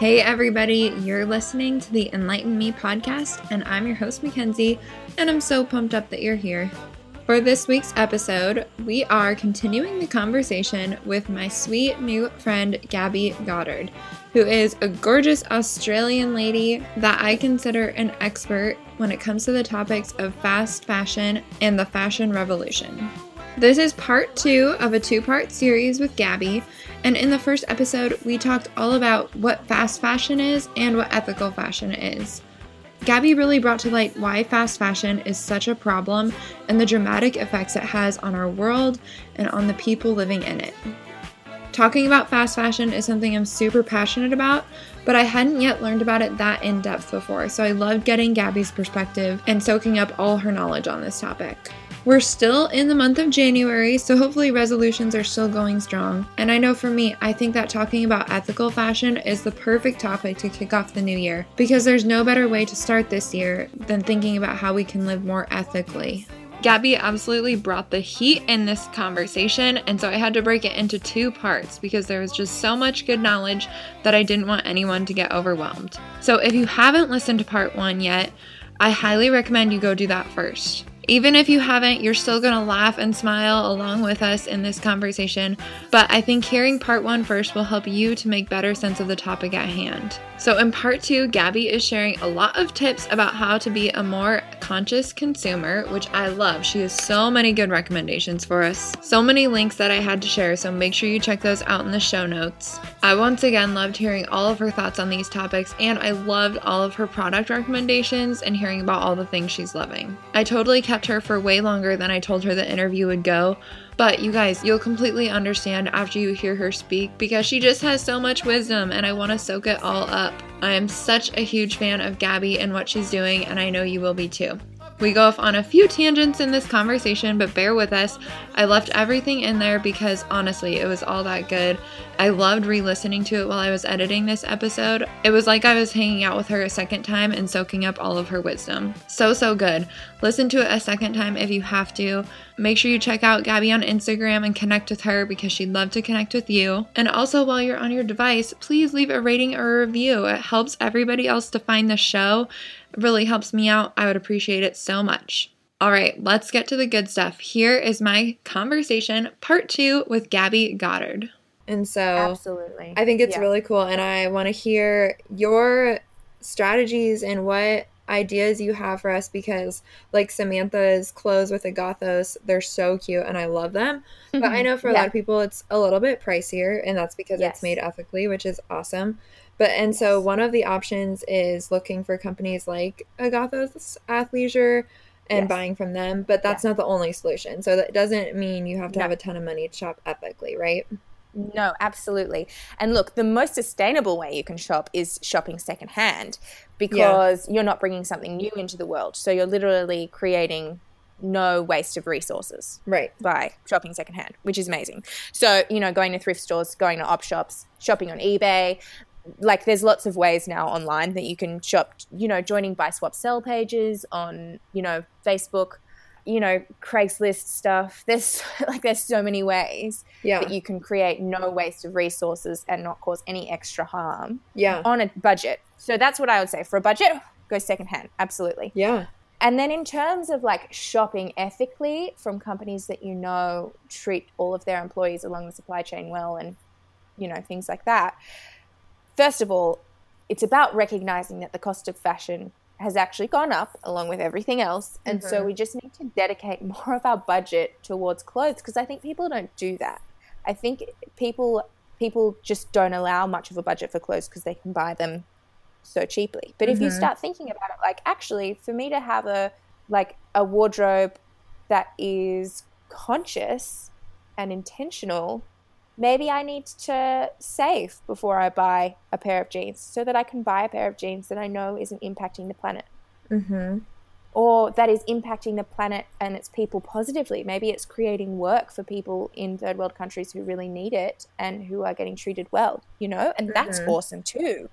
Hey, everybody, you're listening to the Enlighten Me podcast, and I'm your host, Mackenzie, and I'm so pumped up that you're here. For this week's episode, we are continuing the conversation with my sweet new friend, Gabi Goddard, who is a gorgeous Australian lady that I consider an expert when it comes to the topics of fast fashion and the fashion revolution. This is part two of a two part series with Gabi, and in the first episode, we talked all about what fast fashion is and what ethical fashion is. Gabi really brought to light why fast fashion is such a problem and the dramatic effects it has on our world and on the people living in it. Talking about fast fashion is something I'm super passionate about, but I hadn't yet learned about it that in depth before, so I loved getting Gabi's perspective and soaking up all her knowledge on this topic. We're still in the month of January, so hopefully resolutions are still going strong. And I know for me, I think that talking about ethical fashion is the perfect topic to kick off the new year because there's no better way to start this year than thinking about how we can live more ethically. Gabi absolutely brought the heat in this conversation, and so I had to break it into two parts because there was just so much good knowledge that I didn't want anyone to get overwhelmed. So if you haven't listened to part one yet, I highly recommend you go do that first. Even if you haven't, you're still going to laugh and smile along with us in this conversation. But I think hearing part one first will help you to make better sense of the topic at hand. So, in part two, Gabi is sharing a lot of tips about how to be a more conscious consumer, which I love. She has so many good recommendations for us, so many links that I had to share. So, make sure you check those out in the show notes. I once again loved hearing all of her thoughts on these topics, and I loved all of her product recommendations and hearing about all the things she's loving. I totally kept her for way longer than I told her the interview would go. But you guys, you'll completely understand after you hear her speak because she just has so much wisdom and I want to soak it all up. I am such a huge fan of Gabi and what she's doing, and I know you will be too. We go off on a few tangents in this conversation, but bear with us. I left everything in there because honestly, it was all that good. I loved re listening to it while I was editing this episode. It was like I was hanging out with her a second time and soaking up all of her wisdom. So, so good. Listen to it a second time if you have to. Make sure you check out Gabi on Instagram and connect with her because she'd love to connect with you. And also, while you're on your device, please leave a rating or a review. It helps everybody else to find the show really helps me out. I would appreciate it so much. All right, let's get to the good stuff. Here is my conversation, part two, with Gabi Goddard. And so, absolutely, I think it's yeah. really cool. And I want to hear your strategies and what ideas you have for us because, like Samantha's clothes with the Gothos, they're so cute and I love them. But I know for a yeah. lot of people, it's a little bit pricier, and that's because yes. it's made ethically, which is awesome. But and so one of the options is looking for companies like Agathos Athleisure and yes. buying from them, but that's not the only solution. So that doesn't mean you have to no. have a ton of money to shop ethically, right? No, absolutely. And look, the most sustainable way you can shop is shopping secondhand because yeah. you're not bringing something new into the world. So you're literally creating no waste of resources right by shopping secondhand which is amazing so you know going to thrift stores going to op shops shopping on ebay like there's lots of ways now online that you can shop you know joining buy swap sell pages on you know facebook you know craigslist stuff. There's like there's so many ways yeah. that you can create no waste of resources and not cause any extra harm yeah. on a budget. So that's what i would say. For a budget go secondhand. Absolutely. Yeah. And then in terms of like shopping ethically from companies that you know treat all of their employees along the supply chain well and you know things like that first of all, it's about recognizing that the cost of fashion has actually gone up along with everything else. And mm-hmm. so we just need to dedicate more of our budget towards clothes because I think people don't do that. I think people people just don't allow much of a budget for clothes because they can buy them so cheaply. But mm-hmm. if you mm-hmm. start thinking about it like actually for me to have a like a wardrobe that is conscious and intentional maybe I need to save before I buy a pair of jeans so that I can buy a pair of jeans that I know isn't impacting the planet. Mm-hmm. Or that is impacting the planet and its people positively. Maybe it's creating work for people in third world countries who really need it and who are getting treated well, you know, and that's mm-hmm. awesome too.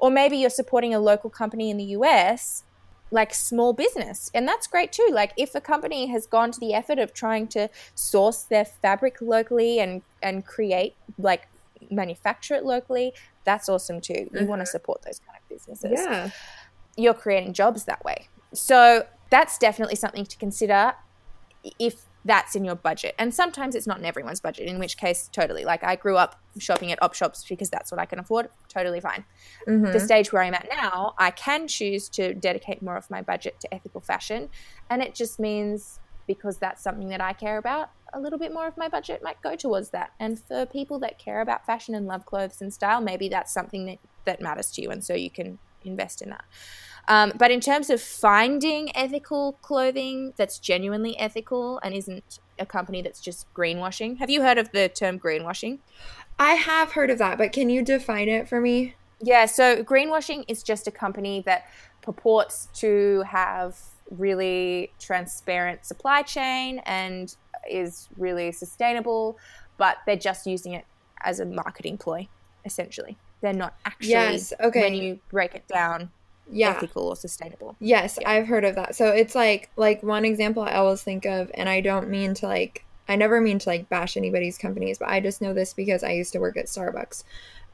Or maybe you're supporting a local company in the US like small business and that's great too like if a company has gone to the effort of trying to source their fabric locally and and create like manufacture it locally That's awesome too. You want to mm-hmm. support those kind of businesses. Yeah. You're creating jobs that way. So that's definitely something to consider if that's in your budget. And sometimes it's not in everyone's budget, in which case, totally. Like I grew up shopping at op shops because that's what I can afford. Totally fine. Mhm. The stage where I'm at now, I can choose to dedicate more of my budget to ethical fashion. And it just means because that's something that I care about, a little bit more of my budget might go towards that. And for people that care about fashion and love clothes and style, maybe that's something that, that matters to you. And so you can invest in that. Um, but in terms of finding ethical clothing that's genuinely ethical and isn't a company that's just greenwashing, have you heard of the term greenwashing? I have heard of that, but can you define it for me? Yeah, so greenwashing is just a company that purports to have really transparent supply chain and is really sustainable, but they're just using it as a marketing ploy, essentially. They're not actually, Yes, okay. when you break it down, Yeah. ethical or sustainable. Yes, Yeah. I've heard of that. So it's like like one example I always think of and I don't mean to like I never mean to like bash anybody's companies, but I just know this because I used to work at Starbucks.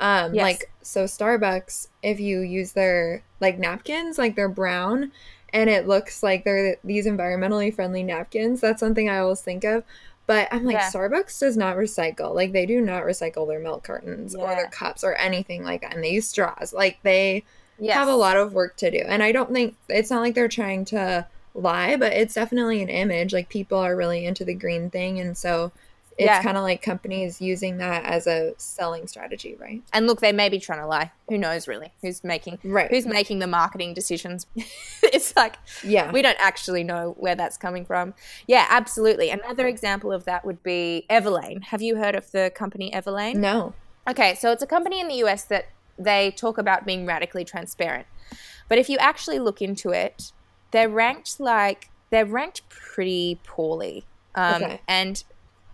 Um Yes. like so Starbucks if you use their like napkins, like they're brown and it looks like they're these environmentally friendly napkins, that's something I always think of. But I'm like Yeah. Starbucks does not recycle. Like they do not recycle their milk cartons or their cups or anything like that. And they use straws. Like they Yes. have a lot of work to do. And I don't think it's not like they're trying to lie, but it's definitely an image. Like people are really into the green thing. And so it's Yeah. kind of like companies using that as a selling strategy, right? And look, they may be trying to lie. Who knows, really? Who's making Right. who's making the marketing decisions? it's like yeah. we don't actually know where that's coming from. Yeah, absolutely. Another example of that would be Everlane. Have you heard of the company Everlane? no. Okay, so it's a company in the US that they talk about being radically transparent. But if you actually look into it, they're ranked like they're ranked pretty poorly. Um, Okay. And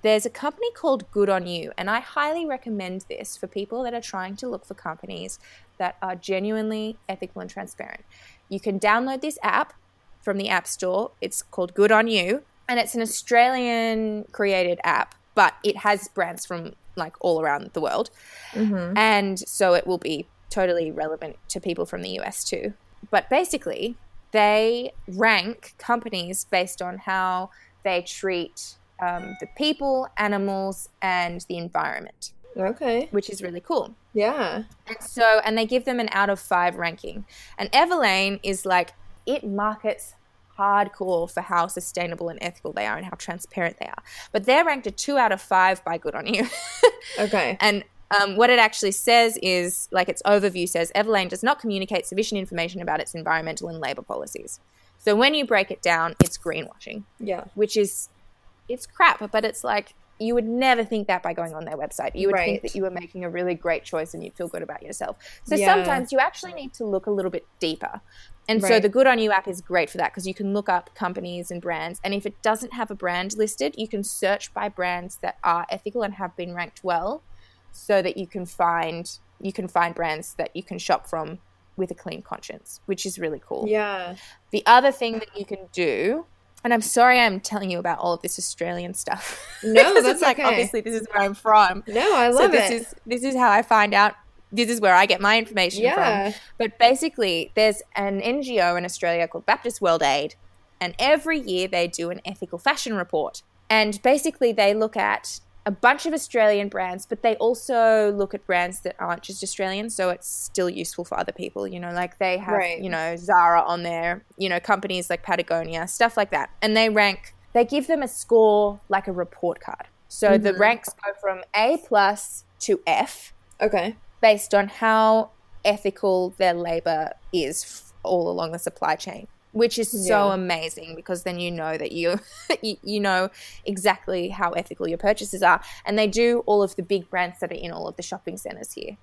there's a company called Good on You, and I highly recommend this for people that are trying to look for companies that are genuinely ethical and transparent. You can download this app from the App Store. It's called Good on You, and it's an Australian created app, but it has brands from like all around the world. Mm-hmm. And so it will be totally relevant to people from the US too. But basically, they rank companies based on how they treat um, the people, animals, and the environment, Okay. which is really cool. Yeah. And so, and they give them an out of five ranking. And Everlane is like, it markets hardcore for how sustainable and ethical they are and how transparent they are. But they're ranked a two out of five by Good on You. Okay. and um, what it actually says is, like its overview says, Everlane does not communicate sufficient information about its environmental and labor policies. So when you break it down, it's greenwashing, Yeah. which is, it's crap, but it's like, you would never think that by going on their website. You would Right. think that you were making a really great choice and you'd feel good about yourself. So Yeah. sometimes you actually need to look a little bit deeper. And so the Good On You app is great for that because you can look up companies and brands. And if it doesn't have a brand listed, you can search by brands that are ethical and have been ranked well so that you can find you can find brands that you can shop from with a clean conscience, which is really cool. Yeah. The other thing that you can do, and I'm sorry I'm telling you about all of this Australian stuff. No, that's it's like okay. obviously this is where I'm from. No, I so love this it. is this is how I find out. This is where I get my information Yeah. from. But basically, there's an NGO in Australia called Baptist World Aid, and every year they do an ethical fashion report. And basically, they look at a bunch of Australian brands, but they also look at brands that aren't just Australian, so it's still useful for other people. You know, like they have, Right. you know, Zara on there, you know, companies like Patagonia, stuff like that. And they rank, they give them a score like a report card. So the Mhm. ranks go from A plus to F Okay. Based on how ethical their labor is all along the supply chain which is so Yeah. amazing because then you know that you, you you know exactly how ethical your purchases are. And they do all of the big brands that are in all of the shopping centers here.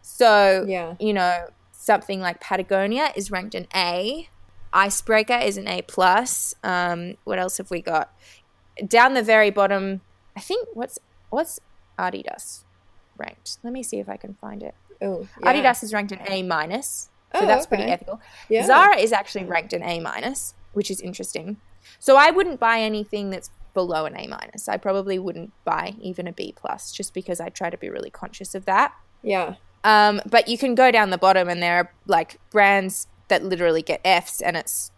So Yeah. you know something like patagonia is ranked an a. Icebreaker is an a plus. Um, what else have we got? Down the very bottom i think what's what's adidas ranked let me see if i can find it Oh. Yeah. Adidas is ranked an A minus, so Oh, that's pretty ethical. Yeah. Zara is actually ranked an A minus, which is interesting. So I wouldn't buy anything that's below an A minus. I probably wouldn't buy even a B plus, just because I try to be really conscious of that. Yeah. Um, but you can go down the bottom, and there are like brands that literally get Fs, and it's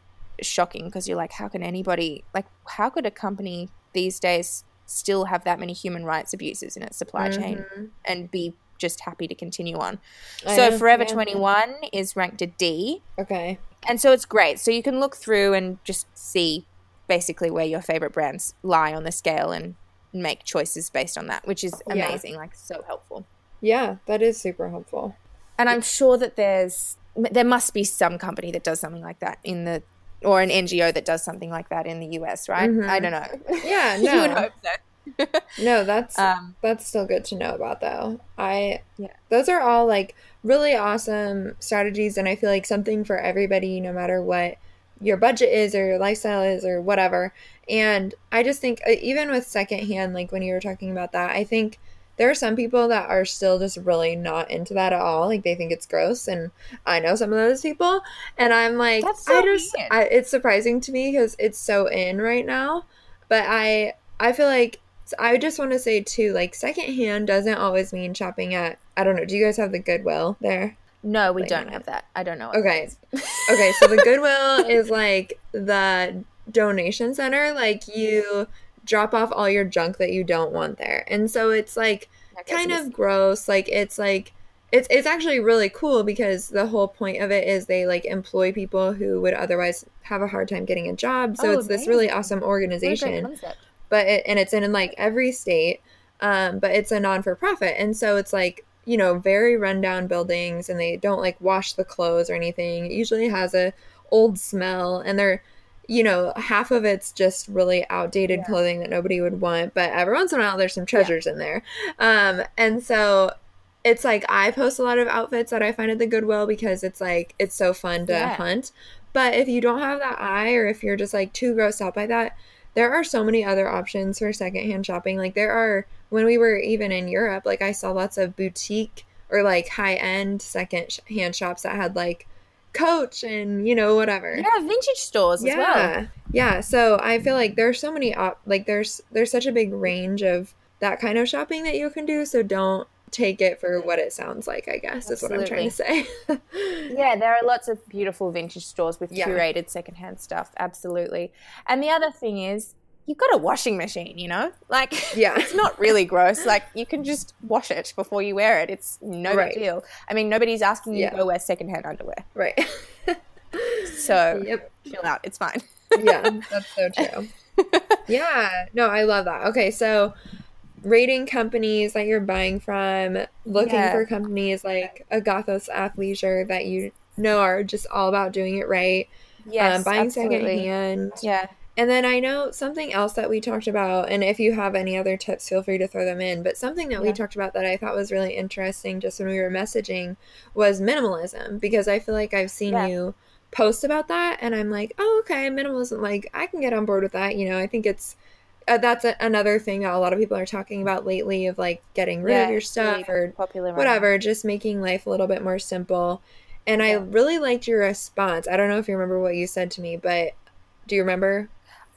shocking because you're like, how can anybody like how could a company these days still have that many human rights abuses in its supply mm-hmm. chain and be just happy to continue on. I so know, Forever yeah. 21 is ranked a D. Okay. And so it's great. So you can look through and just see basically where your favorite brands lie on the scale and make choices based on that, which is amazing, yeah. like so helpful. Yeah, that is super helpful. And I'm sure that there's there must be some company that does something like that in the or an NGO that does something like that in the US, right? Mm-hmm. I don't know. Yeah, no. you would hope so. no, that's um, that's still good to know about though. I yeah. Those are all like really awesome strategies and I feel like something for everybody no matter what your budget is or your lifestyle is or whatever. And I just think uh, even with secondhand like when you were talking about that, I think there are some people that are still just really not into that at all. Like they think it's gross, and I know some of those people, and I'm like, so I just, I, it's surprising to me because it's so in right now. But I, I feel like I just want to say too, like secondhand doesn't always mean shopping at. I don't know. Do you guys have the Goodwill there? No, we like, don't have that. I don't know. okay, okay. So the Goodwill is like the donation center. Like you drop off all your junk that you don't want there. And so it's like kind of gross. Like it's like it's it's actually really cool because the whole point of it is they like employ people who would otherwise have a hard time getting a job. So oh, it's amazing. this really awesome organization. But it, and it's in, in like every state. Um, but it's a non for profit. And so it's like you know, very rundown buildings and they don't like wash the clothes or anything. It usually has a old smell and they're you know, half of it's just really outdated yeah. clothing that nobody would want, but every once in a while there's some treasures yeah. in there. Um, and so it's like I post a lot of outfits that I find at the Goodwill because it's like it's so fun to yeah. hunt. But if you don't have that eye or if you're just like too grossed out by that, there are so many other options for secondhand shopping. Like there are when we were even in Europe, like I saw lots of boutique or like high end second hand shops that had like Coach and you know whatever. Yeah, vintage stores yeah. as well. Yeah, so I feel like there's so many op- like there's there's such a big range of that kind of shopping that you can do. So don't take it for what it sounds like. I guess Absolutely. is what I'm trying to say. yeah, there are lots of beautiful vintage stores with yeah. curated secondhand stuff. Absolutely, and the other thing is you've got a washing machine, you know? Like, yeah. it's not really gross. Like, you can just wash it before you wear it. It's no right. big deal. I mean, nobody's asking you yeah. to go wear secondhand underwear. Right. so, yep. chill out. It's fine. yeah, that's so true. yeah. No, I love that. Okay, so rating companies that you're buying from, looking yeah. for companies like Agathos Athleisure that you know are just all about doing it right. Yes, um, buying absolutely. secondhand. Yeah and then I know something else that we talked about, and if you have any other tips, feel free to throw them in. But something that yeah. we talked about that I thought was really interesting just when we were messaging was minimalism, because I feel like I've seen yeah. you post about that, and I'm like, oh, okay, minimalism, like I can get on board with that. You know, I think it's uh, that's a, another thing that a lot of people are talking about lately of like getting rid yeah, of your stuff really or popular whatever, just making life a little bit more simple. And I really liked your response. I don't know if you remember what you said to me, but do you remember?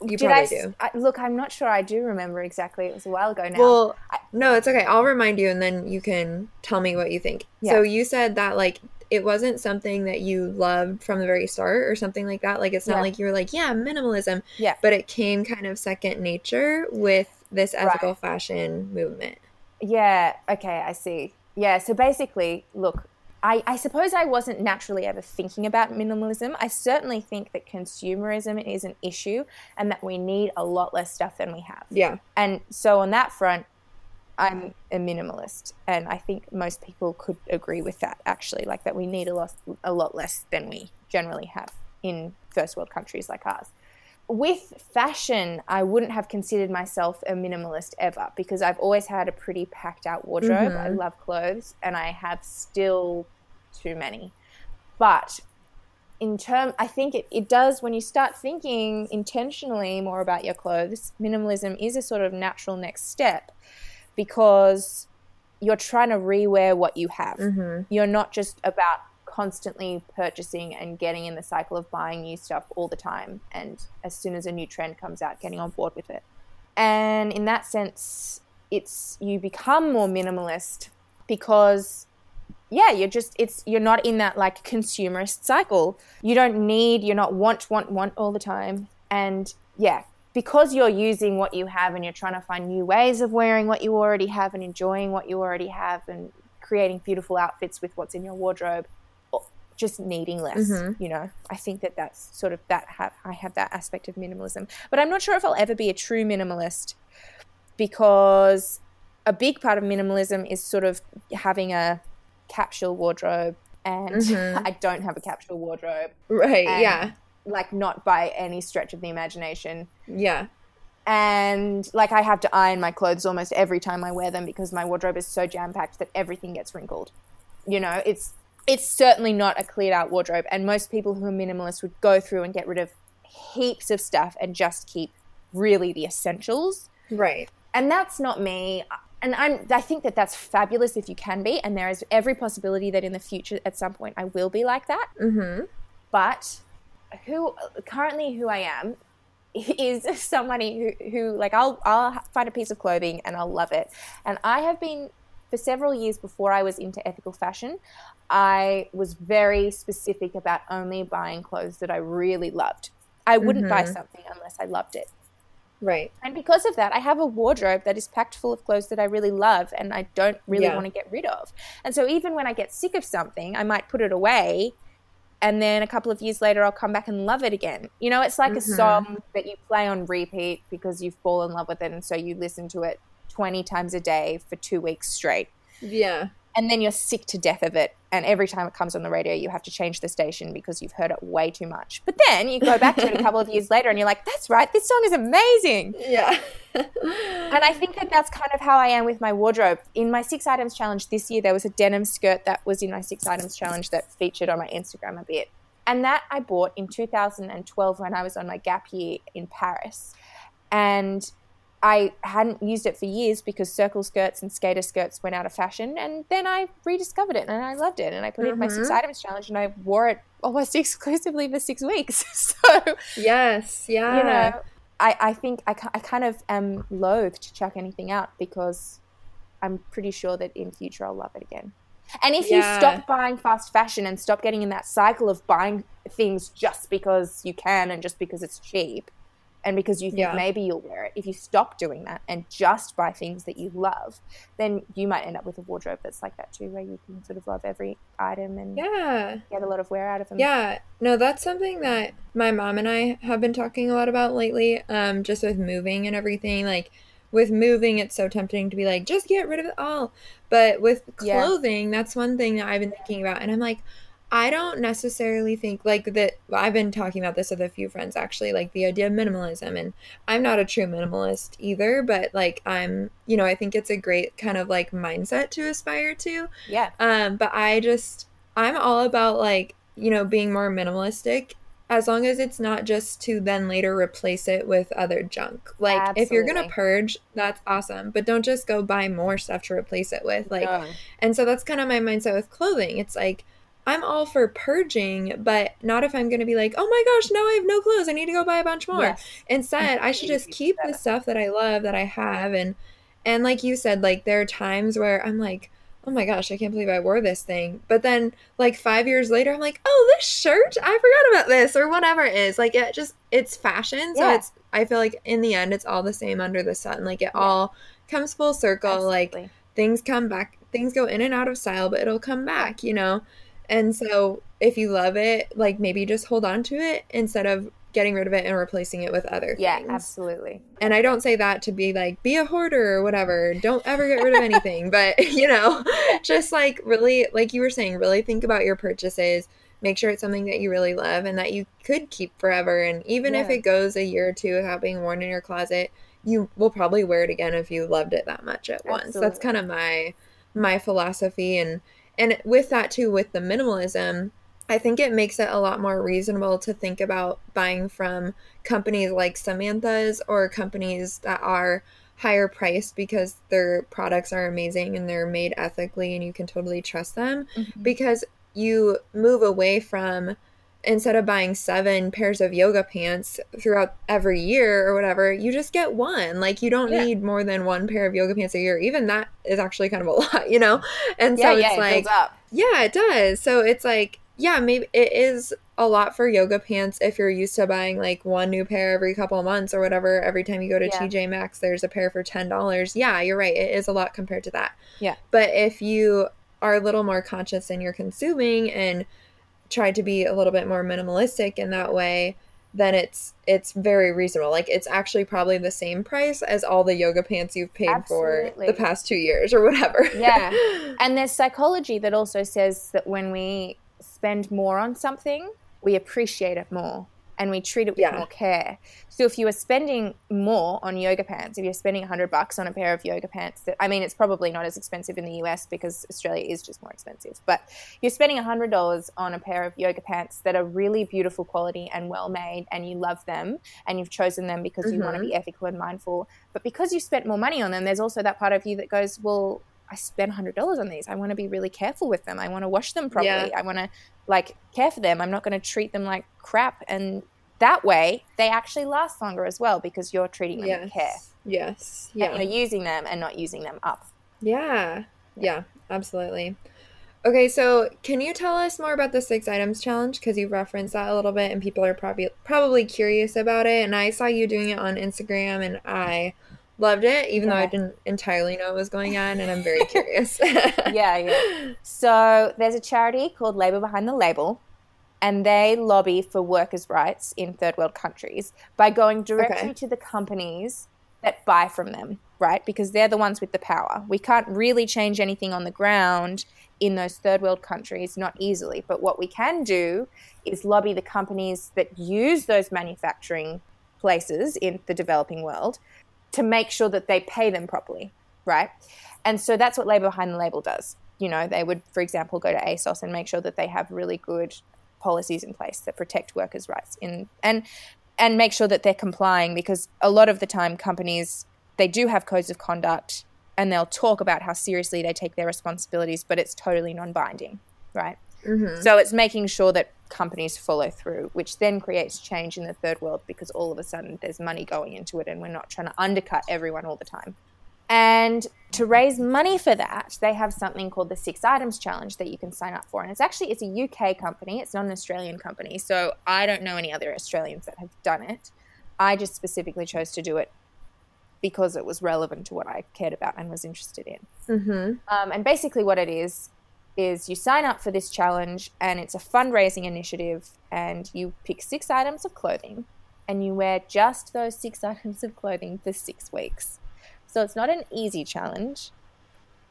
You Did probably I, do. I, look, I'm not sure I do remember exactly. It was a while ago now. Well, I, no, it's okay. I'll remind you and then you can tell me what you think. Yeah. So you said that like it wasn't something that you loved from the very start or something like that. Like it's not yeah. like you were like, yeah, minimalism. Yeah. But it came kind of second nature with this ethical right. fashion movement. Yeah, okay, I see. Yeah, so basically, look, I, I, suppose I wasn't naturally ever thinking about minimalism. I certainly think that consumerism is an issue and that we need a lot less stuff than we have. Yeah. And so on that front, I'm a minimalist. And I think most people could agree with that, actually, like that we need a lot, a lot less than we generally have in first world countries like ours. With fashion, I wouldn't have considered myself a minimalist ever because I've always had a pretty packed out wardrobe. Mm-hmm. I love clothes and I have still too many. But in term I think it, it does when you start thinking intentionally more about your clothes, minimalism is a sort of natural next step because you're trying to rewear what you have. Mm-hmm. You're not just about constantly purchasing and getting in the cycle of buying new stuff all the time. And as soon as a new trend comes out, getting on board with it. And in that sense, it's you become more minimalist because yeah, you're just it's you're not in that like consumerist cycle. You don't need, you're not want, want, want all the time. And yeah, because you're using what you have and you're trying to find new ways of wearing what you already have and enjoying what you already have and creating beautiful outfits with what's in your wardrobe just needing less mm-hmm. you know i think that that's sort of that i have that aspect of minimalism but i'm not sure if i'll ever be a true minimalist because a big part of minimalism is sort of having a capsule wardrobe and mm-hmm. I don't have a capsule wardrobe. Right, yeah. Like not by any stretch of the imagination. Yeah. And like I have to iron my clothes almost every time I wear them because my wardrobe is so jam-packed that everything gets wrinkled. You know, it's it's certainly not a cleared out wardrobe and most people who are minimalist would go through and get rid of heaps of stuff and just keep really the essentials. Right. And that's not me and I'm, I think that that's fabulous if you can be, and there is every possibility that in the future, at some point, I will be like that. Mm-hmm. But who currently who I am is somebody who, who like I'll I'll find a piece of clothing and I'll love it, and I have been for several years before I was into ethical fashion. I was very specific about only buying clothes that I really loved. I wouldn't mm-hmm. buy something unless I loved it. Right. And because of that, I have a wardrobe that is packed full of clothes that I really love and I don't really yeah. want to get rid of. And so even when I get sick of something, I might put it away and then a couple of years later I'll come back and love it again. You know, it's like mm-hmm. a song that you play on repeat because you fall in love with it and so you listen to it 20 times a day for 2 weeks straight. Yeah. And then you're sick to death of it. And every time it comes on the radio you have to change the station because you've heard it way too much. But then you go back to it a couple of years later and you're like that's right this song is amazing. Yeah. And i think that that's kind of how i am with my wardrobe. In my six items challenge this year there was a denim skirt that was in my six items challenge that featured on my instagram a bit. And that i bought in 2012 when i was on my gap year in paris. And I hadn't used it for years because circle skirts and skater skirts went out of fashion. And then I rediscovered it and I loved it. And I put mm-hmm. it in my six mm-hmm. items challenge and I wore it almost exclusively for six weeks. so, yes, yeah. You know, I, I think I, I kind of am loath to chuck anything out because I'm pretty sure that in future I'll love it again. And if yeah. you stop buying fast fashion and stop getting in that cycle of buying things just because you can and just because it's cheap, and because you think yeah. maybe you'll wear it, if you stop doing that and just buy things that you love, then you might end up with a wardrobe that's like that too, where you can sort of love every item and yeah, get a lot of wear out of them. Yeah, no, that's something that my mom and I have been talking a lot about lately. Um, just with moving and everything, like with moving, it's so tempting to be like, just get rid of it all. But with clothing, yeah. that's one thing that I've been thinking about, and I'm like I don't necessarily think like that. I've been talking about this with a few friends actually, like the idea of minimalism. And I'm not a true minimalist either, but like I'm, you know, I think it's a great kind of like mindset to aspire to. Yeah. Um, but I just, I'm all about like, you know, being more minimalistic as long as it's not just to then later replace it with other junk. Like Absolutely. if you're going to purge, that's awesome, but don't just go buy more stuff to replace it with. Like, no. and so that's kind of my mindset with clothing. It's like, I'm all for purging, but not if I'm going to be like, oh my gosh, now I have no clothes. I need to go buy a bunch more. Yes. Instead, I should just keep the stuff that I love that I have. And, and like you said, like there are times where I'm like, oh my gosh, I can't believe I wore this thing. But then like five years later, I'm like, oh, this shirt, I forgot about this or whatever it is. Like it just, it's fashion. So yeah. it's, I feel like in the end, it's all the same under the sun. Like it yeah. all comes full circle. Absolutely. Like things come back, things go in and out of style, but it'll come back, you know? And so if you love it, like maybe just hold on to it instead of getting rid of it and replacing it with other yeah, things. Yeah, absolutely. And I don't say that to be like be a hoarder or whatever. Don't ever get rid of anything, but you know, just like really like you were saying, really think about your purchases. Make sure it's something that you really love and that you could keep forever and even yeah. if it goes a year or two without being worn in your closet, you will probably wear it again if you loved it that much at absolutely. once. That's kind of my my philosophy and and with that too with the minimalism i think it makes it a lot more reasonable to think about buying from companies like samantha's or companies that are higher priced because their products are amazing and they're made ethically and you can totally trust them mm-hmm. because you move away from instead of buying seven pairs of yoga pants throughout every year or whatever, you just get one. Like you don't Yeah. need more than one pair of yoga pants a year. Even that is actually kind of a lot, you know? And yeah, so yeah, it's it like up. yeah, it does. So it's like, yeah, maybe it is a lot for yoga pants if you're used to buying like one new pair every couple of months or whatever. Every time you go to Yeah. TJ Maxx, there's a pair for $10. Yeah, you're right. It is a lot compared to that. Yeah. But if you are a little more conscious in your consuming and try to be a little bit more minimalistic in that way, then it's it's very reasonable. Like it's actually probably the same price as all the yoga pants you've paid for the past 2 years or whatever. Yeah. And there's psychology that also says that when we spend more on something, we appreciate it more and we treat it with Yeah. more care. So if you are spending more on yoga pants, if you're spending 100 bucks on a pair of yoga pants, that I mean it's probably not as expensive in the US because Australia is just more expensive, but you're spending $100 on a pair of yoga pants that are really beautiful quality and well made and you love them and you've chosen them because you want to mm-hmm. be ethical and mindful. But because you spent more money on them, there's also that part of you that goes, well, I spent hundred dollars on these. I want to be really careful with them. I want to wash them properly. Yeah. I want to like care for them. I'm not going to treat them like crap. And that way, they actually last longer as well because you're treating them yes. with care. Yes. Yeah. Yeah. you're using them and not using them up. Yeah. Yeah, absolutely. Okay, so can you tell us more about the six items challenge? Because you referenced that a little bit, and people are probably probably curious about it. And I saw you doing it on Instagram, and I loved it, even though I didn't entirely know what was going on. And I'm very curious. yeah, yeah. So there's a charity called Labor Behind the Label, and they lobby for workers' rights in third world countries by going directly Okay. to the companies that buy from them, right? Because they're the ones with the power. We can't really change anything on the ground in those third world countries, not easily. But what we can do is lobby the companies that use those manufacturing places in the developing world to make sure that they pay them properly, right? And so that's what Labor Behind the Label does. You know, they would, for example, go to ASOS and make sure that they have really good policies in place that protect workers' rights in and and make sure that they're complying because a lot of the time companies they do have codes of conduct and they'll talk about how seriously they take their responsibilities, but it's totally non-binding, right? Mhm. So it's making sure that companies follow through, which then creates change in the third world because all of a sudden there's money going into it and we're not trying to undercut everyone all the time. And to raise money for that, they have something called the Six Items Challenge that you can sign up for. And it's actually it's a UK company, it's not an Australian company. So I don't know any other Australians that have done it. I just specifically chose to do it because it was relevant to what I cared about and was interested in. Mhm. Um, and basically, what it is is you sign up for this challenge, and it's a fundraising initiative, and you pick six items of clothing, and you wear just those six items of clothing for six weeks. So it's not an easy challenge,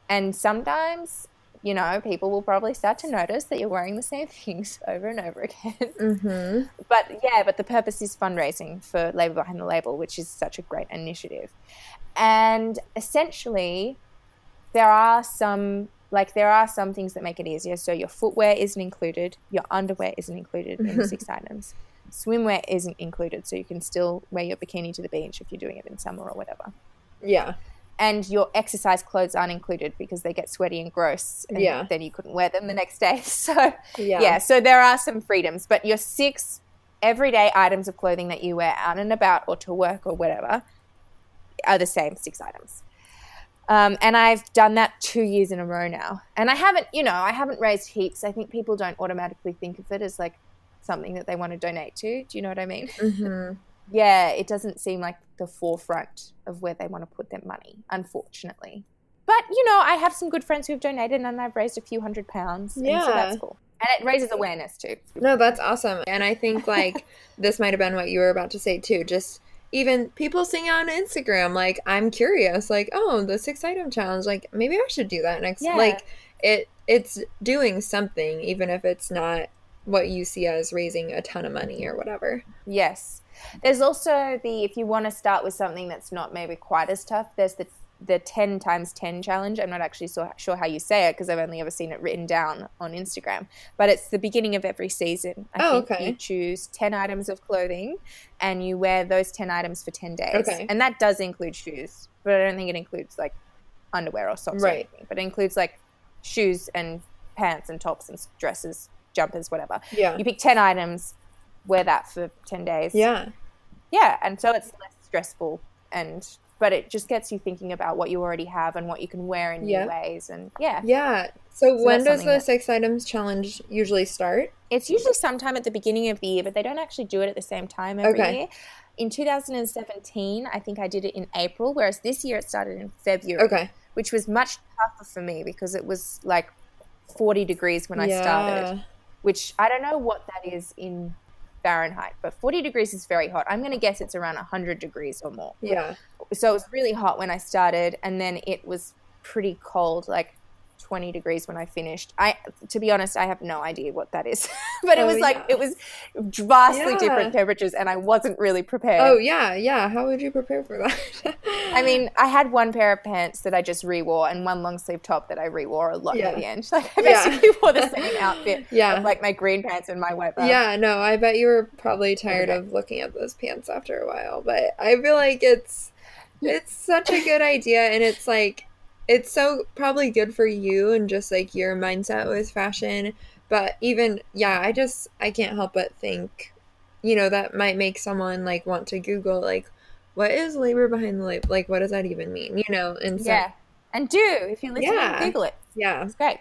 and sometimes. You know, people will probably start to notice that you're wearing the same things over and over again. Mhm. but yeah, but the purpose is fundraising for Labor Behind the Label, which is such a great initiative. And essentially, there are some like there are some things that make it easier. So your footwear isn't included, your underwear isn't included in the mm-hmm. six items. Swimwear isn't included, so you can still wear your bikini to the beach if you're doing it in summer or whatever. Yeah. And your exercise clothes aren't included because they get sweaty and gross, and Yeah. then you couldn't wear them the next day. So Yeah. yeah, so there are some freedoms, but your six everyday items of clothing that you wear out and about or to work or whatever are the same six items. Um, and I've done that two years in a row now. And I haven't, you know, I haven't raised heaps. I think people don't automatically think of it as like something that they want to donate to. Do you know what I mean? Mhm. yeah, it doesn't seem like the forefront of where they want to put their money, unfortunately. But, you know, I have some good friends who have donated and I've raised a few hundred pounds. And so Yeah. that's cool. And it raises awareness too. No, that's awesome. And I think like this might have been what you were about to say too. Just even people seeing on Instagram, like I'm curious, like, oh, the six item challenge, like maybe I should do that next Yeah. like it it's doing something, even if it's not what you see as raising a ton of money or whatever. Yes. There's also the if you want to start with something that's not maybe quite as tough, there's the the 10 times 10 challenge. I'm not actually so, sure how you say it because I've only ever seen it written down on Instagram. But it's the beginning of every season. I Oh, think okay. you choose 10 items of clothing and you wear those 10 items for 10 days. Okay. And that does include shoes, but I don't think it includes like underwear or socks or Right. anything. But it includes like shoes and pants and tops and dresses jumpers, whatever. Yeah. You pick 10 items, wear that for 10 days. Yeah. Yeah. And so it's less stressful and, but it just gets you thinking about what you already have and what you can wear in Yeah. new ways. And yeah, Yeah. So, So when does the that- six items challenge usually start? it's usually sometime at the beginning of the year, but they don't actually do it at the same time every Okay. year. In 2017, I think I did it in April, whereas this year it started in February. Okay. which was much tougher for me because it was like 40 degrees when I started, which I don't know what that is in Fahrenheit, but 40 degrees is very hot. I'm going to guess it's around 100 degrees or more. Yeah. So it was really hot when I started, and then it was pretty cold, like 20 degrees when I finished. I, to be honest, I have no idea what that is, but it Oh, was like yeah. it was vastly Yeah. different temperatures, and I wasn't really prepared. Oh, yeah. Yeah. How would you prepare for that? I mean, I had one pair of pants that I just re-wore and one long sleeve top that I re-wore a lot Yeah. at the end. Like I basically wore the same outfit. Yeah. of, like my green pants and my white belt. Yeah, no, I bet you were probably tired Okay. of looking at those pants after a while, but I feel like it's it's such a good idea and it's like it's so probably good for you and just like your mindset with fashion, but even yeah, I just I can't help but think you know that might make someone like want to google like what is labor behind the labor like what does that even mean you know and so yeah. And do if you're listening, Yeah. Google it. yeah It's great.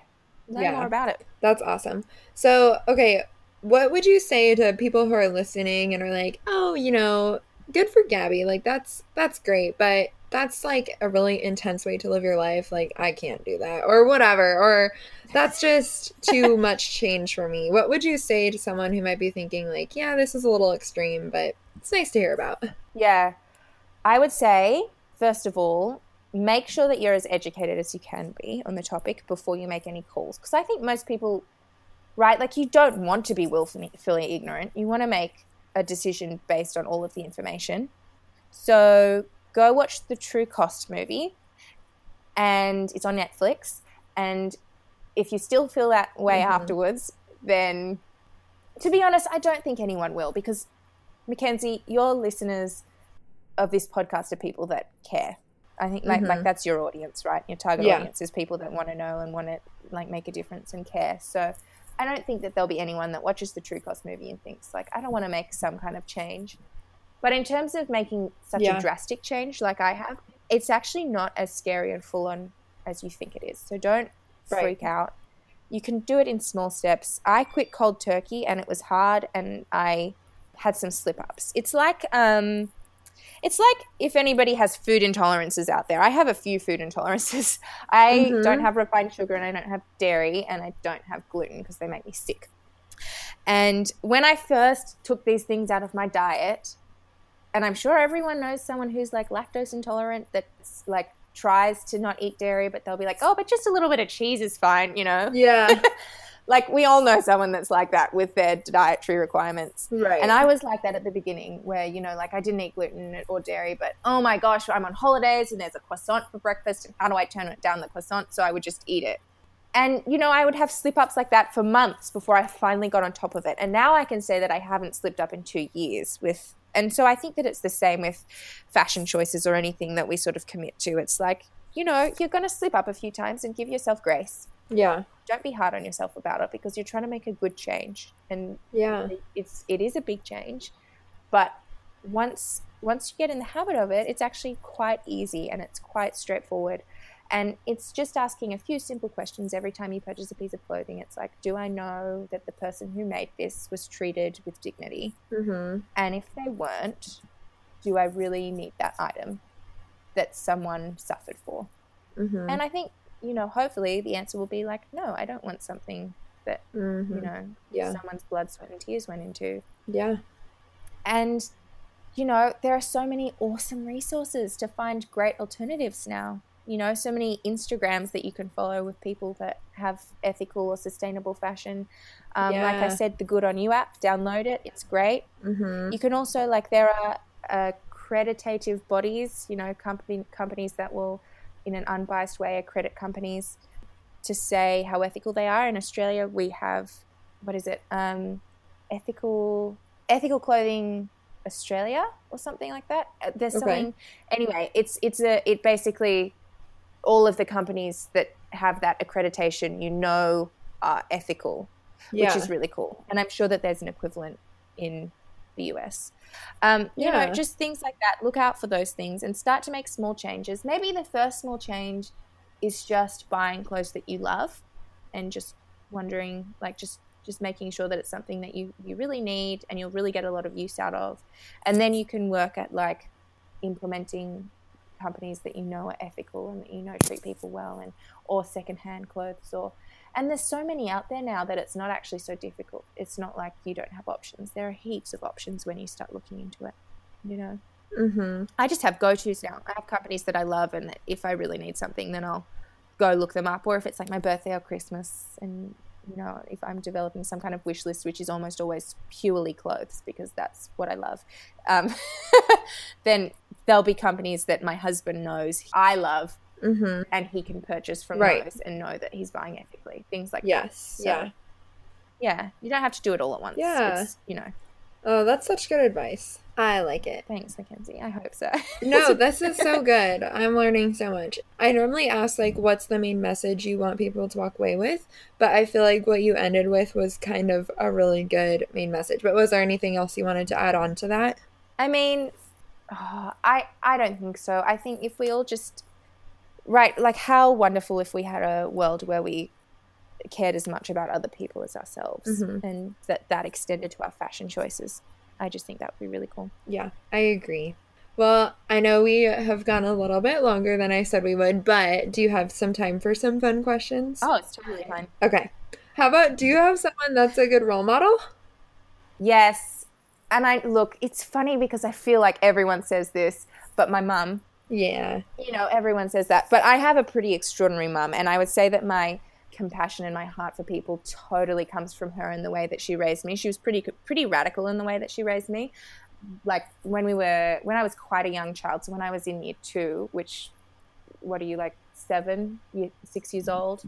Learn Yeah. more about it. That's awesome. So, okay, what would you say to people who are listening and are like, "Oh, you know, good for Gabi. Like that's that's great, but that's like a really intense way to live your life. Like I can't do that or whatever or that's just too much change for me." What would you say to someone who might be thinking like, "Yeah, this is a little extreme, but it's nice to hear about." Yeah. I would say, first of all, make sure that you're as educated as you can be on the topic before you make any calls. Because I think most people, right, like you don't want to be willfully ignorant. You want to make a decision based on all of the information. So go watch the True Cost movie, and it's on Netflix. And if you still feel that way Mhm. afterwards, then to be honest, I don't think anyone will because Mackenzie, your listeners of this podcast are people that care. I think like, like Mhm. that's your audience, right? Your target Yeah. audience is people that want to know and want to like make a difference and care. So I don't think that there'll be anyone that watches the True Cost movie and thinks like I don't want to make some kind of change. But in terms of making such Yeah. a drastic change like I have, it's actually not as scary and full on as you think it is. So don't Right. freak out. You can do it in small steps. I quit cold turkey and it was hard and I had some slip ups. It's like um it's like if anybody has food intolerances out there. I have a few food intolerances. I Mhm. don't have refined sugar and I don't have dairy and I don't have gluten because they make me sick. And when I first took these things out of my diet, and I'm sure everyone knows someone who's like lactose intolerant that's like tries to not eat dairy, but they'll be like, oh, but just a little bit of cheese is fine, you know? Yeah. Like we all know someone that's like that with their dietary requirements. right. And I was like that at the beginning, where you know, like I didn't eat gluten or dairy, but oh my gosh, I'm on holidays and there's a croissant for breakfast, and how do I turn it down the croissant? So I would just eat it. And you know, I would have slip ups like that for months before I finally got on top of it. And now I can say that I haven't slipped up in two years with. And so I think that it's the same with fashion choices or anything that we sort of commit to. It's like you know, you're going to slip up a few times and give yourself grace. yeah. Don't be hard on yourself about it because you're trying to make a good change. And Yeah. it's it is a big change but once once you get in the habit of it it's actually quite easy and it's quite straightforward and it's just asking a few simple questions every time you purchase a piece of clothing it's like do i know that the person who made this was treated with dignity Mhm. and if they weren't do i really need that item that someone suffered for Mhm. and i think you know hopefully the answer will be like no i don't want something that Mhm. you know Yeah. someone's blood sweat and tears went into Yeah. and, you know, there are so many awesome resources to find great alternatives now. You know, so many Instagrams that you can follow with people that have ethical or sustainable fashion. Um, Like I said, the Good On You app, download it, it's great. Mhm. You can also, like, there are accreditative bodies, you know, company, companies that will, in an unbiased way, accredit companies to say how ethical they are. In Australia, we have, what is it? Um, ethical ethical clothing Australia or something like that. Uh, They're Okay. selling anyway. It's it's a it basically all of the companies that have that accreditation, you know, are ethical. yeah. which is really cool. And I'm sure that there's an equivalent in the US. Um, you yeah. know, just things like that. Look out for those things and start to make small changes. Maybe the first small change is just buying clothes that you love and just wondering, like, just just making sure that it's something that you you really need and you'll really get a lot of use out of and then you can work at like implementing companies that you know are ethical and that you know treat people well and or secondhand clothes or and there's so many out there now that it's not actually so difficult. It's not like you don't have options. There are heaps of options when you start looking into it you know? Mm-hmm. i just have go-to's now. I have companies that i love and that if i really need something then i'll go look them up. Or if it's like my birthday or christmas and you know, if I'm developing some kind of wish list, which is almost always purely clothes because that's what I love, um, then there'll be companies that my husband knows I love mm-hmm. and he can purchase from right. those and know that he's buying ethically. Things like yes, that. So, yeah. Yeah. You don't have to do it all at once. Yeah. It's, you know. Oh, that's such good advice. I like it. Thanks, Mackenzie. I hope so. no, this is so good. I'm learning so much. I normally ask like what's the main message you want people to walk away with, but I feel like what you ended with was kind of a really good main message. But was there anything else you wanted to add on to that? I mean, oh, I I don't think so. I think if we all just right, like how wonderful if we had a world where we cared as much about other people as ourselves mm-hmm. and that that extended to our fashion choices. I just think that would be really cool. Yeah, I agree. Well, I know we have gone a little bit longer than I said we would, but do you have some time for some fun questions? Oh, it's totally fine. Okay. How about do you have someone that's a good role model? Yes. And I look, it's funny because I feel like everyone says this, but my mum. Yeah. You know, everyone says that. But I have a pretty extraordinary mum, and I would say that my compassion and my heart for people totally comes from her in the way that she raised me. She was pretty pretty radical in the way that she raised me. Like when we were when I was quite a young child, so when I was in year two, which what are you like seven, year, six years old?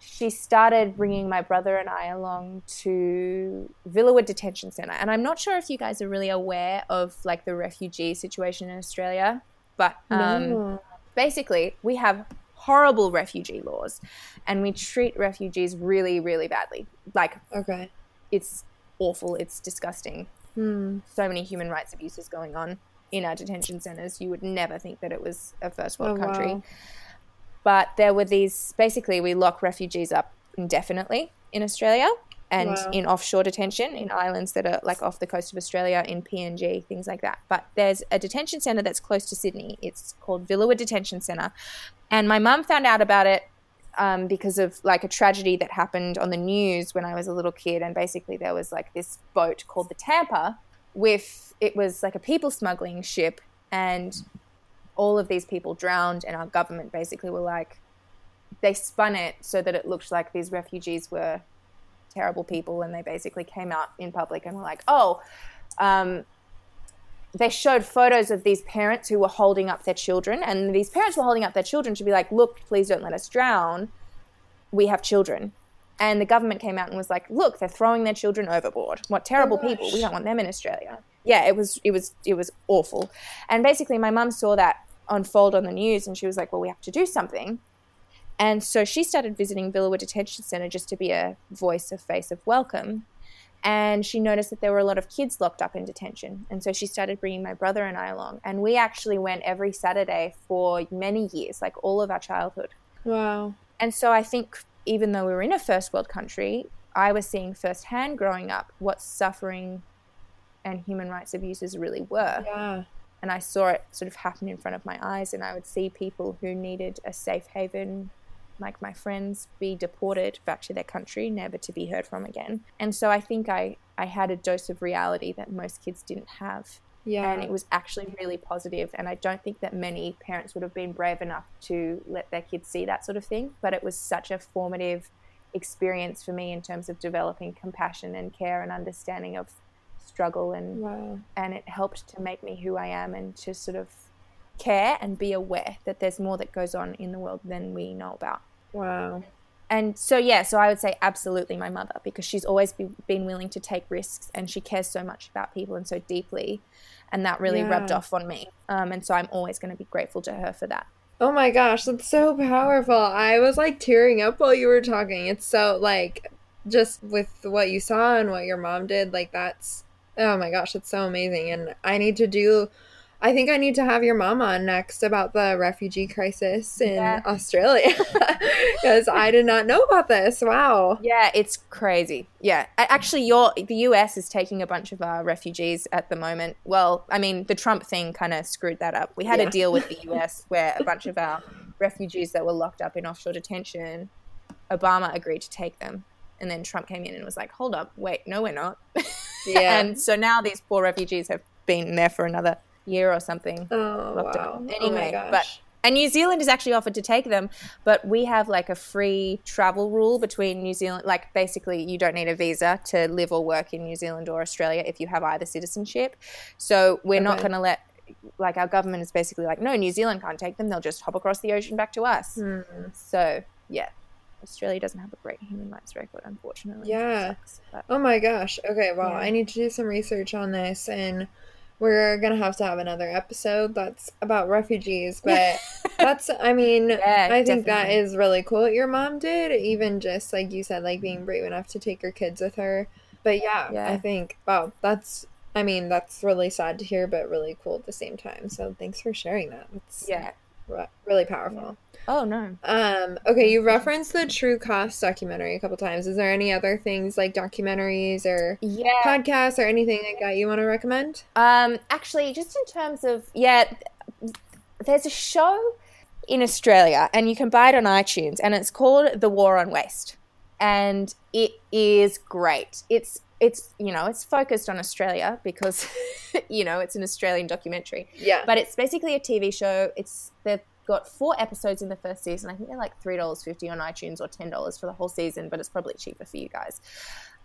She started bringing my brother and I along to Villawood Detention Centre, and I'm not sure if you guys are really aware of like the refugee situation in Australia, but um, no. basically we have horrible refugee laws and we treat refugees really really badly. Like okay. it's awful. It's disgusting. Hmm. so many human rights abuses going on in our detention centers you would never think that it was a first world oh, country. wow. But there were these basically we lock refugees up indefinitely in australia and wow. in offshore detention in islands that are like off the coast of Australia in PNG, things like that. But there's a detention centre that's close to Sydney. It's called Villawood Detention Centre. And my mum found out about it um, because of like a tragedy that happened on the news when I was a little kid. And basically, there was like this boat called the Tampa with it was like a people smuggling ship, and all of these people drowned. And our government basically were like, they spun it so that it looked like these refugees were terrible people, and they basically came out in public and were like, oh, um, they showed photos of these parents who were holding up their children, and these parents were holding up their children to be like, look, please don't let us drown. We have children. And the government came out and was like, look, they're throwing their children overboard. What terrible oh people. We don't want them in Australia. Yeah, it was it was it was awful. And basically my mum saw that unfold on the news and she was like, Well, we have to do something. And so she started visiting Villawood Detention Centre just to be a voice of face of welcome. And she noticed that there were a lot of kids locked up in detention. And so she started bringing my brother and I along. And we actually went every Saturday for many years, like all of our childhood. Wow. And so I think even though we were in a first world country, I was seeing firsthand growing up what suffering and human rights abuses really were. Yeah. And I saw it sort of happen in front of my eyes, and I would see people who needed a safe haven like my friends, be deported back to their country, never to be heard from again. And so I think I, I had a dose of reality that most kids didn't have. Yeah. And it was actually really positive. And I don't think that many parents would have been brave enough to let their kids see that sort of thing. But it was such a formative experience for me in terms of developing compassion and care and understanding of struggle and wow. and it helped to make me who I am and to sort of care and be aware that there's more that goes on in the world than we know about. Wow. And so, yeah, so I would say absolutely my mother because she's always be, been willing to take risks and she cares so much about people and so deeply. And that really yeah. rubbed off on me. Um, and so I'm always going to be grateful to her for that. Oh my gosh, that's so powerful. I was like tearing up while you were talking. It's so like just with what you saw and what your mom did, like that's oh my gosh, it's so amazing. And I need to do I think I need to have your mom on next about the refugee crisis in yeah. Australia because I did not know about this. Wow. Yeah, it's crazy. Yeah, actually, your the US is taking a bunch of our refugees at the moment. Well, I mean, the Trump thing kind of screwed that up. We had yeah. a deal with the US where a bunch of our refugees that were locked up in offshore detention, Obama agreed to take them, and then Trump came in and was like, "Hold up, wait, no, we're not." Yeah. and so now these poor refugees have been there for another year or something. Oh, wow. Anyway, oh but and New Zealand has actually offered to take them, but we have like a free travel rule between New Zealand. Like basically, you don't need a visa to live or work in New Zealand or Australia if you have either citizenship. So we're okay. not going to let. Like our government is basically like, no, New Zealand can't take them. They'll just hop across the ocean back to us. Mm. So yeah, Australia doesn't have a great human rights record, unfortunately. Yeah. Sucks, oh my gosh. Okay. Well, yeah. I need to do some research on this and we're gonna have to have another episode that's about refugees but that's i mean yeah, i think definitely. that is really cool what your mom did even just like you said like being brave enough to take her kids with her but yeah, yeah. i think wow that's i mean that's really sad to hear but really cool at the same time so thanks for sharing that that's yeah really powerful. Oh no. Um. Okay, you referenced the True Cost documentary a couple times. Is there any other things like documentaries or yeah. podcasts or anything like that you want to recommend? Um. Actually, just in terms of yeah, there's a show in Australia, and you can buy it on iTunes, and it's called The War on Waste, and it is great. It's it's you know it's focused on Australia because you know it's an Australian documentary. Yeah. But it's basically a TV show. It's they've got four episodes in the first season. I think they're like three dollars fifty on iTunes or ten dollars for the whole season, but it's probably cheaper for you guys.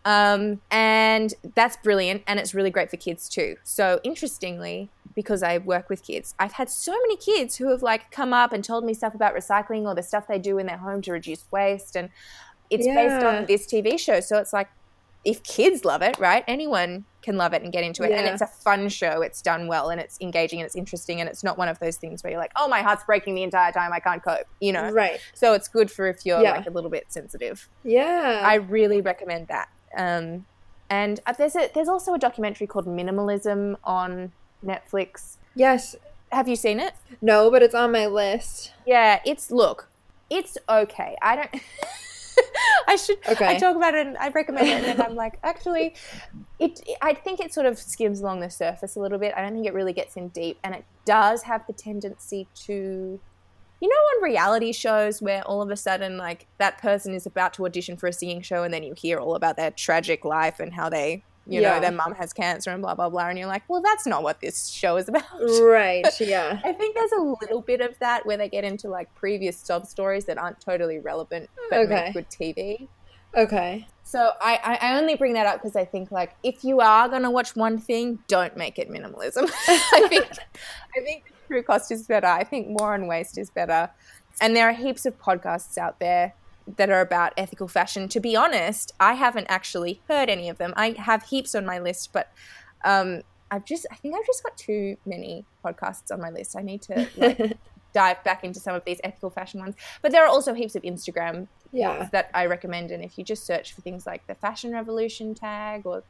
Um, and that's brilliant, and it's really great for kids too. So interestingly, because I work with kids, I've had so many kids who have like come up and told me stuff about recycling or the stuff they do in their home to reduce waste, and it's yeah. based on this TV show. So it's like if kids love it, right? Anyone can love it and get into it. Yeah. And it's a fun show. It's done well and it's engaging and it's interesting and it's not one of those things where you're like, oh, my heart's breaking the entire time. I can't cope, you know? Right. So it's good for if you're yeah. like a little bit sensitive. Yeah. I really recommend that. Um, and uh, there's a, there's also a documentary called Minimalism on Netflix. Yes. Have you seen it? No, but it's on my list. Yeah, it's look, it's okay. I don't I should. Okay. I talk about it. and I recommend it, and then I'm like, actually, it. I think it sort of skims along the surface a little bit. I don't think it really gets in deep, and it does have the tendency to. You know, on reality shows where all of a sudden, like, that person is about to audition for a singing show, and then you hear all about their tragic life and how they you yeah. know, their mum has cancer and blah, blah, blah. And you're like, well, that's not what this show is about. Right. Yeah. I think there's a little bit of that where they get into like previous sub stories that aren't totally relevant, but okay. make good TV. Okay. So I, I only bring that up because I think like if you are gonna watch one thing, don't make it minimalism. I think I think True Cost is better. I think War on Waste is better. And there are heaps of podcasts out there that are about ethical fashion. To be honest, I haven't actually heard any of them. I have heaps on my list, but um, I've just I think I've just got too many podcasts on my list. I need to like, dive back into some of these ethical fashion ones. But there are also heaps of Instagram yeah. that I recommend. And if you just search for things like the fashion revolution tag or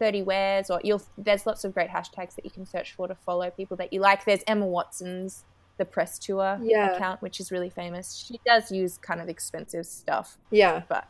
30 wears or you'll there's lots of great hashtags that you can search for to follow people that you like. There's Emma Watson's the press tour yeah. account, which is really famous. She does use kind of expensive stuff. Yeah. But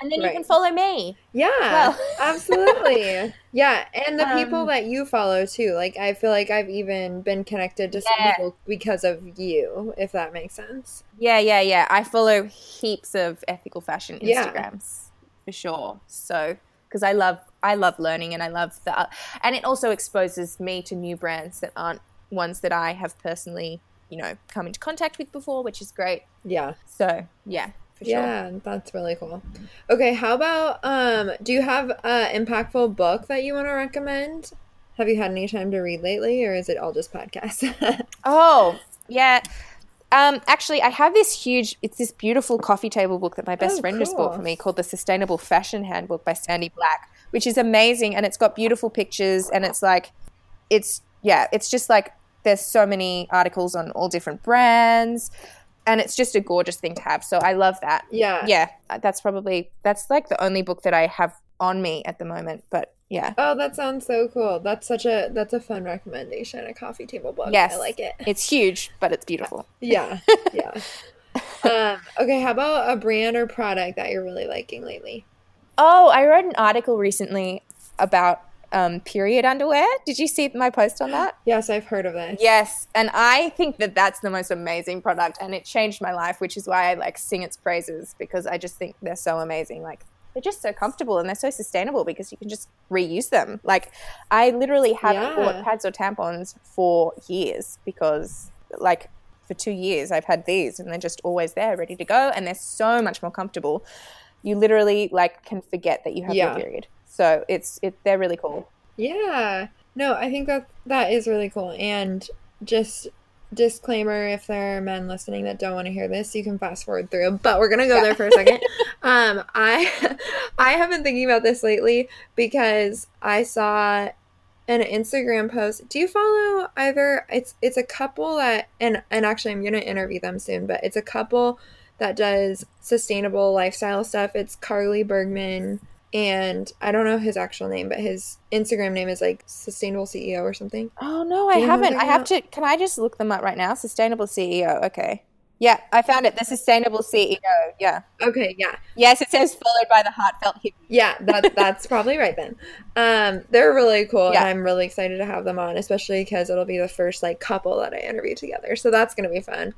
and then right. you can follow me. Yeah, well. absolutely. Yeah, and the um, people that you follow too. Like I feel like I've even been connected to yeah. some people because of you, if that makes sense. Yeah, yeah, yeah. I follow heaps of ethical fashion Instagrams yeah. for sure. So because I love I love learning and I love the and it also exposes me to new brands that aren't ones that I have personally you know come into contact with before, which is great. Yeah. So yeah, for sure. Yeah, that's really cool. Okay, how about um do you have an impactful book that you want to recommend? Have you had any time to read lately or is it all just podcasts? oh, yeah. Um, actually, I have this huge, it's this beautiful coffee table book that my best oh, friend cool. just bought for me called The Sustainable Fashion Handbook by Sandy Black, which is amazing. And it's got beautiful pictures and it's like, it's, yeah, it's just like there's so many articles on all different brands and it's just a gorgeous thing to have. So I love that. Yeah. Yeah, that's probably that's like the only book that I have on me at the moment. But yeah, Oh, that sounds so cool. That's such a that's a fun recommendation. A coffee table book. Yes. I like it. it's huge, but it's beautiful. Yeah. Yeah. um, okay, how about a brand or product that you're really liking lately? Oh, I read an article recently about um, period underwear. Did you see my post on that? Yes, I've heard of this. Yes, and I think that that's the most amazing product, and it changed my life, which is why I like sing its praises because I just think they're so amazing. Like they're just so comfortable and they're so sustainable because you can just reuse them. Like I literally haven't Yeah. bought pads or tampons for years because like for two years I've had these and they're just always there, ready to go, and they're so much more comfortable. You literally like can forget that you have Yeah. your period. So it's it they're really cool. Yeah. No, I think that that is really cool. And just disclaimer if there are men listening that don't want to hear this, you can fast forward through. But we're gonna go there for a second. um, I I have been thinking about this lately because I saw an Instagram post. Do you follow either it's it's a couple that and and actually I'm gonna interview them soon, but it's a couple that does sustainable lifestyle stuff. It's Carly Bergman and I don't know his actual name, but his Instagram name is like Sustainable CEO or something. Oh no, I you know who haven't. I have to. Can I just look them up right now? Sustainable CEO. Okay. Yeah, I found it. The Sustainable CEO. Yeah. Okay, yeah. Yes, it says followed by the heartfelt hippie. Yeah, that that's probably right then. Um, they're really cool, Yeah. and I'm really excited to have them on, especially because it'll be the first like couple that I interview together. So that's gonna be fun.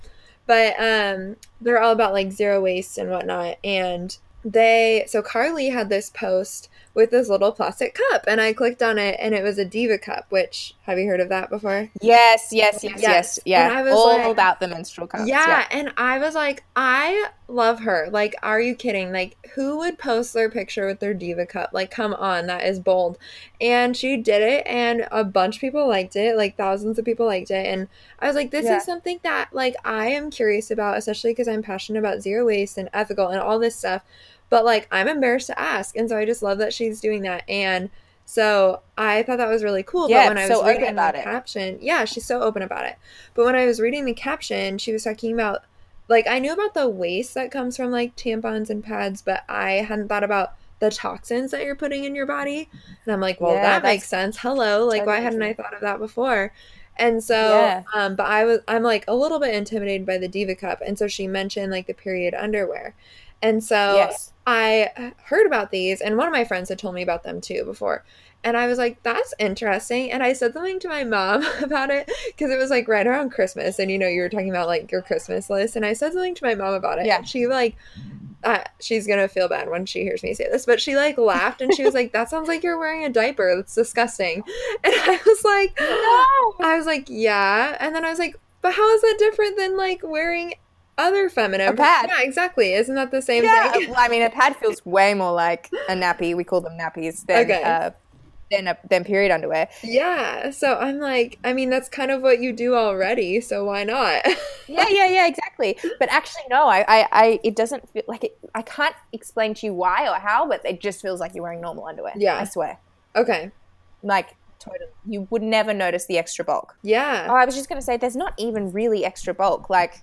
But um, they're all about like zero waste and whatnot, and they so Carly had this post with this little plastic cup, and I clicked on it, and it was a Diva cup. Which have you heard of that before? Yes, yes, yes, Yes. yes. And Yeah. I was All like- about the menstrual cups. Yeah, and I was like, I love her. Like, are you kidding? Like, who would post their picture with their diva cup? Like, come on, that is bold. And she did it, and a bunch of people liked it. Like, thousands of people liked it. And I was like, this Yeah. is something that, like, I am curious about, especially because I'm passionate about zero waste and ethical and all this stuff. But, like, I'm embarrassed to ask. And so I just love that she's doing that. And so I thought that was really cool. Yeah, but when I was so reading about the it. caption, yeah, she's so open about it. But when I was reading the caption, she was talking about like I knew about the waste that comes from like tampons and pads, but I hadn't thought about the toxins that you're putting in your body. And I'm like, well, Yeah, that makes sense. Hello, like why hadn't. I thought of that before? And so, Yeah. um, but I was I'm like a little bit intimidated by the Diva Cup, and so she mentioned like the period underwear, and so Yes. I heard about these, and one of my friends had told me about them too before. And I was like, that's interesting. And I said something to my mom about it because it was like right around Christmas. And you know, you were talking about like your Christmas list. And I said something to my mom about it. Yeah. And she like, uh, she's going to feel bad when she hears me say this, but she like laughed and she was like, that sounds like you're wearing a diaper. That's disgusting. And I was like, No. I was like, yeah. And then I was like, but how is that different than like wearing other feminine? A pad. Yeah, exactly. Isn't that the same Yeah. thing? Well, I mean, a pad feels way more like a nappy. We call them nappies than Okay. uh, than a, than period underwear. Yeah. So I'm like, I mean, that's kind of what you do already. So why not? yeah, yeah, yeah, exactly. But actually, no, I, I, I it doesn't feel like it. I can't explain to you why or how, but it just feels like you're wearing normal underwear. Yeah. I swear. okay. Like totally, you would never notice the extra bulk. Yeah. Oh, I was just gonna say, there's not even really extra bulk. Like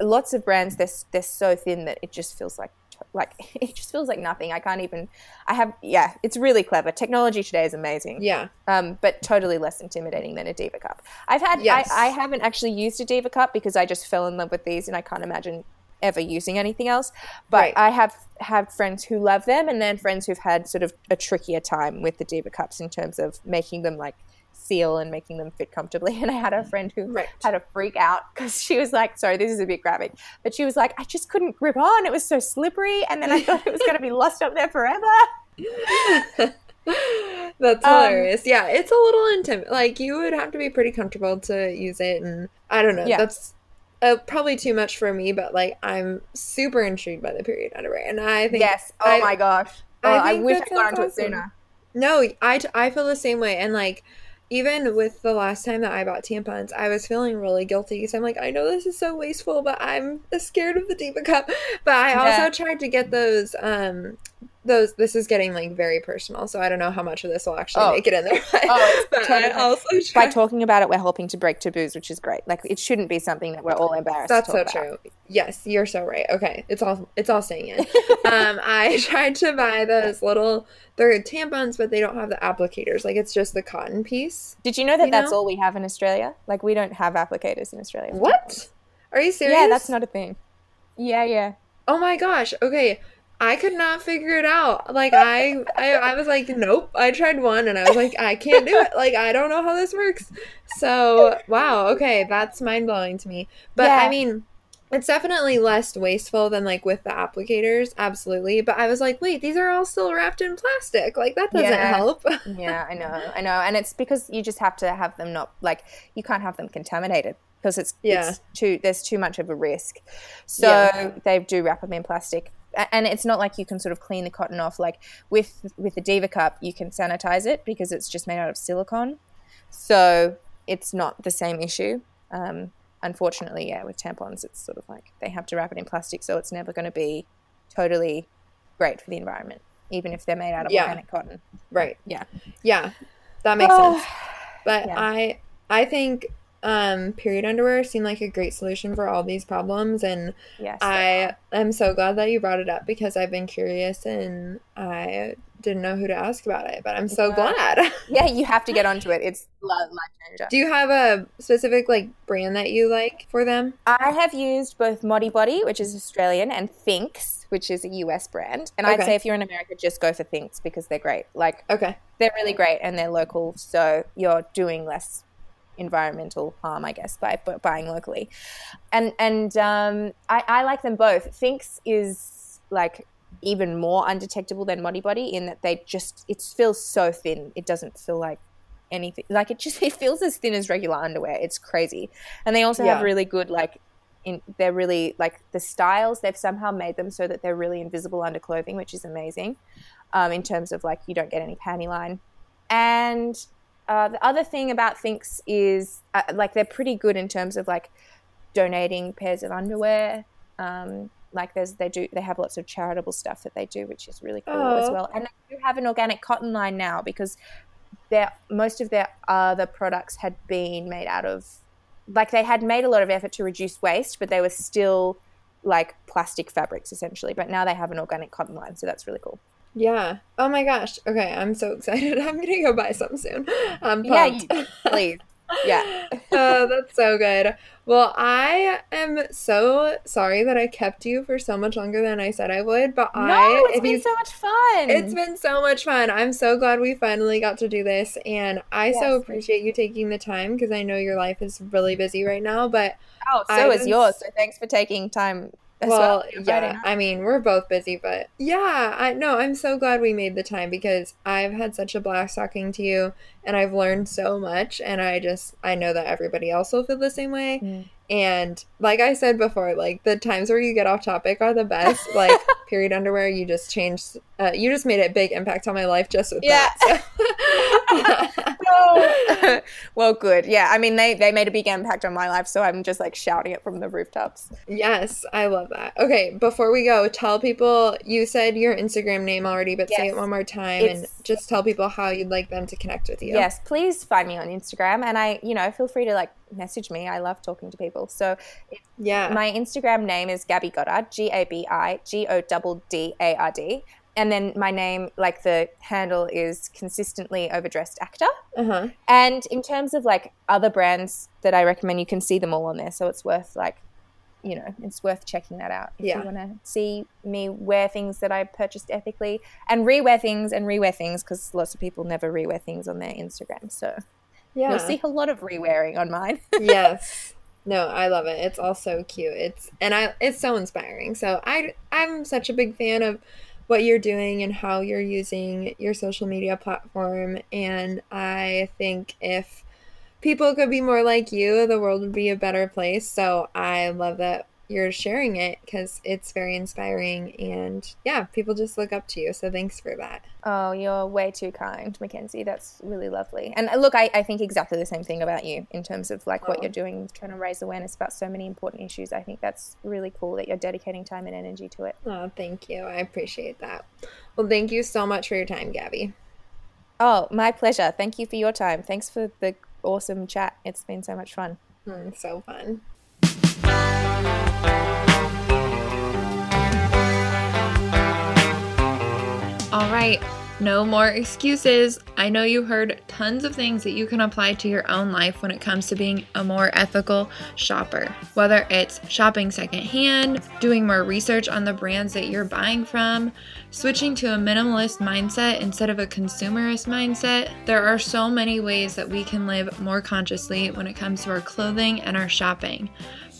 lots of brands, they're they're so thin that it just feels like like it just feels like nothing. I can't even. I have yeah, it's really clever. Technology today is amazing. Yeah. um, but totally less intimidating than a Diva cup. I've had, Yes. I, I haven't actually used a Diva cup because I just fell in love with these and I can't imagine ever using anything else. But Right. I have have friends who love them and then friends who've had sort of a trickier time with the Diva cups in terms of making them like seal and making them fit comfortably. And I had a friend who Right. had a freak out because she was like, sorry, this is a bit graphic, but she was like, I just couldn't grip on. It was so slippery. And then I thought it was going to be lost up there forever. That's Um, hilarious. yeah, it's a little intimate. Like you would have to be pretty comfortable to use it, and I don't know. Yeah. That's uh, probably too much for me, but like I'm super intrigued by the period underwear, and I think yes. Oh I- my gosh. Oh, I I, wish I got onto it sooner. No, I, I feel the same way. And like, even with the last time that I bought tampons, I was feeling really guilty because I'm like, I know this is so wasteful, but I'm scared of the Diva Cup. But I also Yeah. tried to get those, um, those this is getting like very personal, so I don't know how much of this will actually Oh. make it in there. Oh, but totally. I also By talking about it, we're helping to break taboos, which is great. Like it shouldn't be something that we're all embarrassed. That's to so about. true. Yes, you're so right. Okay, it's all it's all staying in. um, I tried to buy those little they're tampons, but they don't have the applicators. Like it's just the cotton piece. Did you know that You that's know? all we have in Australia? Like we don't have applicators in Australia. What? tampons. Are you serious? Yeah, that's not a thing. Yeah, yeah. Oh my gosh. Okay. I could not figure it out. Like I, I I was like, nope. I tried one and I was like, I can't do it. Like I don't know how this works. So wow, okay, that's mind blowing to me. But Yeah. I mean it's definitely less wasteful than like with the applicators, absolutely. But I was like, wait, these are all still wrapped in plastic. Like that doesn't Yeah. help. Yeah, I know, I know, and it's because you just have to have them not like you can't have them contaminated because it's Yeah. it's too there's too much of a risk. So Yeah. they do wrap them in plastic, and it's not like you can sort of clean the cotton off. Like with with the Diva cup, you can sanitize it because it's just made out of silicone, so it's not the same issue. Um, unfortunately, yeah, with tampons, it's sort of like they have to wrap it in plastic, so it's never going to be totally great for the environment, even if they're made out of Yeah. organic cotton. right. Yeah. Yeah. That makes Oh. sense. But Yeah. I I think um period underwear seemed like a great solution for all these problems and Yes. I am so glad that you brought it up because I've been curious and I didn't know who to ask about it, but I'm so Yeah. glad. Yeah, you have to get onto it. It's li- life changer. Do you have a specific like brand that you like for them? I have used both Modibodi, which is Australian, and Thinx, which is a US brand. And I'd say if you're in America, just go for Thinx because they're great. Like Okay. they're really great and they're local, so you're doing less environmental harm, I guess, by bu- buying locally. And and um, I, I like them both. Thinx is like even more undetectable than Modibodi in that they just it feels so thin. It doesn't feel like anything. Like it just it feels as thin as regular underwear. It's crazy. And they also have really good like in they're really like the styles they've somehow made them so that they're really invisible under clothing, which is amazing. Um, in terms of like you don't get any panty line. And uh, the other thing about Thinx is uh, like they're pretty good in terms of like donating pairs of underwear. Um, like there's they do they have lots of charitable stuff that they do, which is really cool as Oh. well. And they do have an organic cotton line now because their most of their other products had been made out of like they had made a lot of effort to reduce waste, but they were still like plastic fabrics essentially. But now they have an organic cotton line, so that's really cool. Yeah. Oh my gosh. Okay, I'm so excited. I'm gonna go buy some soon. I'm Yeah, pumped. you- please. Yeah. oh, that's so good. Well, I am so sorry that I kept you for so much longer than I said I would, but I no, it's if been you- so much fun. It's been so much fun. I'm so glad we finally got to do this, and I so appreciate you taking the time because I know your life is really busy right now. But oh, so I is was- yours. So thanks for taking time well, well. Yeah. I mean we're both busy, but yeah, I no, I'm so glad we made the time because I've had such a blast talking to you, and I've learned so much, and I just I know that everybody else will feel the same way. Mm. And like I said before, like the times where you get off topic are the best. like period underwear, you just changed, uh, you just made a big impact on my life just with Yeah. that. so. Well, good. Yeah, I mean they they made a big impact on my life, so I'm just like shouting it from the rooftops. yes, I love that. Okay, before we go, tell people you said your Instagram name already, but say it one more time and just tell people how you'd like them to connect with you. Yes, please find me on Instagram, and I, you know, feel free to like message me. I love talking to people. So Yeah. my Instagram name is Gabi Goddard, G A B I G O D D A R D. And then my name, like the handle, is consistently overdressed actor. Uh huh. And in terms of like other brands that I recommend, you can see them all on there. So it's worth like, you know, it's worth checking that out if Yeah. you want to see me wear things that I purchased ethically and rewear things and rewear things because lots of people never rewear things on their Instagram. So Yeah. you'll see a lot of rewearing on mine. yes. No, I love it. It's all so cute. It's and I it's so inspiring. So I I'm such a big fan of what you're doing and how you're using your social media platform and I think if people could be more like you, the world would be a better place. So I love that you're sharing it because it's very inspiring and yeah, people just look up to you. So thanks for that. Oh, you're way too kind, Mackenzie. That's really lovely. And uh, look, I, I think exactly the same thing about you in terms of like oh. what you're doing, trying to raise awareness about so many important issues. I think that's really cool that you're dedicating time and energy to it. Oh, thank you. I appreciate that. Well, thank you so much for your time, Gabi. Oh, my pleasure. Thank you for your time. Thanks for the awesome chat. It's been so much fun. Mm, so fun. All right, no more excuses. I know you heard tons of things that you can apply to your own life when it comes to being a more ethical shopper. Whether it's shopping secondhand, doing more research on the brands that you're buying from, switching to a minimalist mindset instead of a consumerist mindset, there are so many ways that we can live more consciously when it comes to our clothing and our shopping.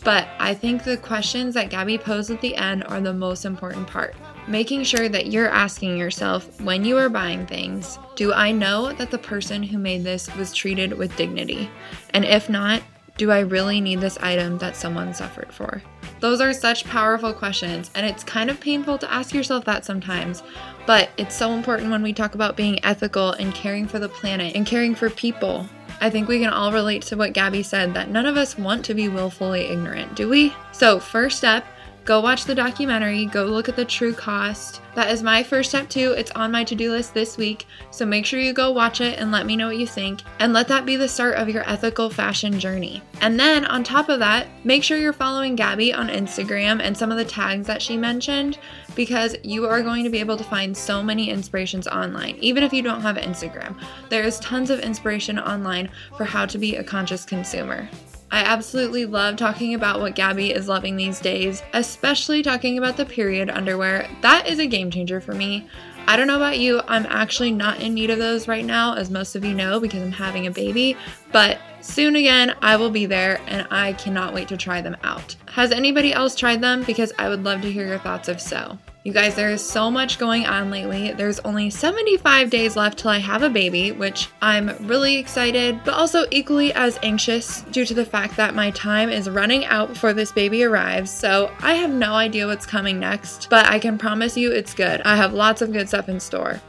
But I think the questions that Gabi posed at the end are the most important part making sure that you're asking yourself when you are buying things, do I know that the person who made this was treated with dignity? And if not, do I really need this item that someone suffered for? Those are such powerful questions, and it's kind of painful to ask yourself that sometimes, but it's so important when we talk about being ethical and caring for the planet and caring for people. I think we can all relate to what Gabi said that none of us want to be willfully ignorant, do we? So, first step go watch the documentary, go look at the true cost. That is my first step too. It's on my to do list this week. So make sure you go watch it and let me know what you think. And let that be the start of your ethical fashion journey. And then on top of that, make sure you're following Gabi on Instagram and some of the tags that she mentioned because you are going to be able to find so many inspirations online, even if you don't have Instagram. There is tons of inspiration online for how to be a conscious consumer. I absolutely love talking about what Gabi is loving these days, especially talking about the period underwear. That is a game changer for me. I don't know about you, I'm actually not in need of those right now, as most of you know, because I'm having a baby, but soon again, I will be there and I cannot wait to try them out. Has anybody else tried them? Because I would love to hear your thoughts if so. You guys, there is so much going on lately. There's only 75 days left till I have a baby, which I'm really excited, but also equally as anxious due to the fact that my time is running out before this baby arrives. So I have no idea what's coming next, but I can promise you it's good. I have lots of good stuff in store.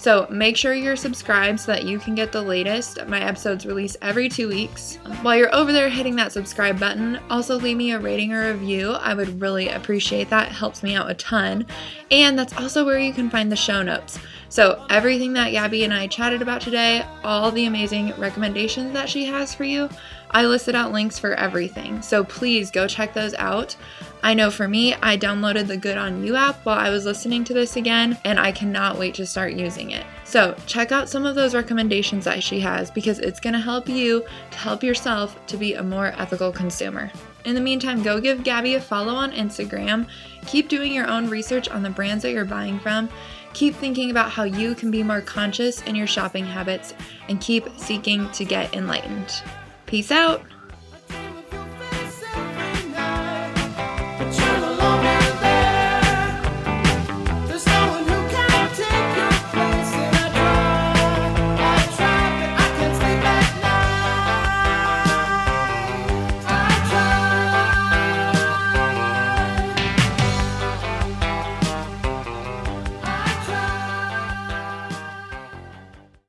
So make sure you're subscribed so that you can get the latest. My episodes release every two weeks. While you're over there hitting that subscribe button, also leave me a rating or review. I would really appreciate that. It helps me out a ton. And that's also where you can find the show notes. So, everything that Gabi and I chatted about today, all the amazing recommendations that she has for you, I listed out links for everything. So, please go check those out. I know for me, I downloaded the Good On You app while I was listening to this again, and I cannot wait to start using it. So, check out some of those recommendations that she has because it's to help you to help yourself to be a more ethical consumer. In the meantime, go give Gabi a follow on Instagram. Keep doing your own research on the brands that you're buying from. Keep thinking about how you can be more conscious in your shopping habits and keep seeking to get enlightened. Peace out.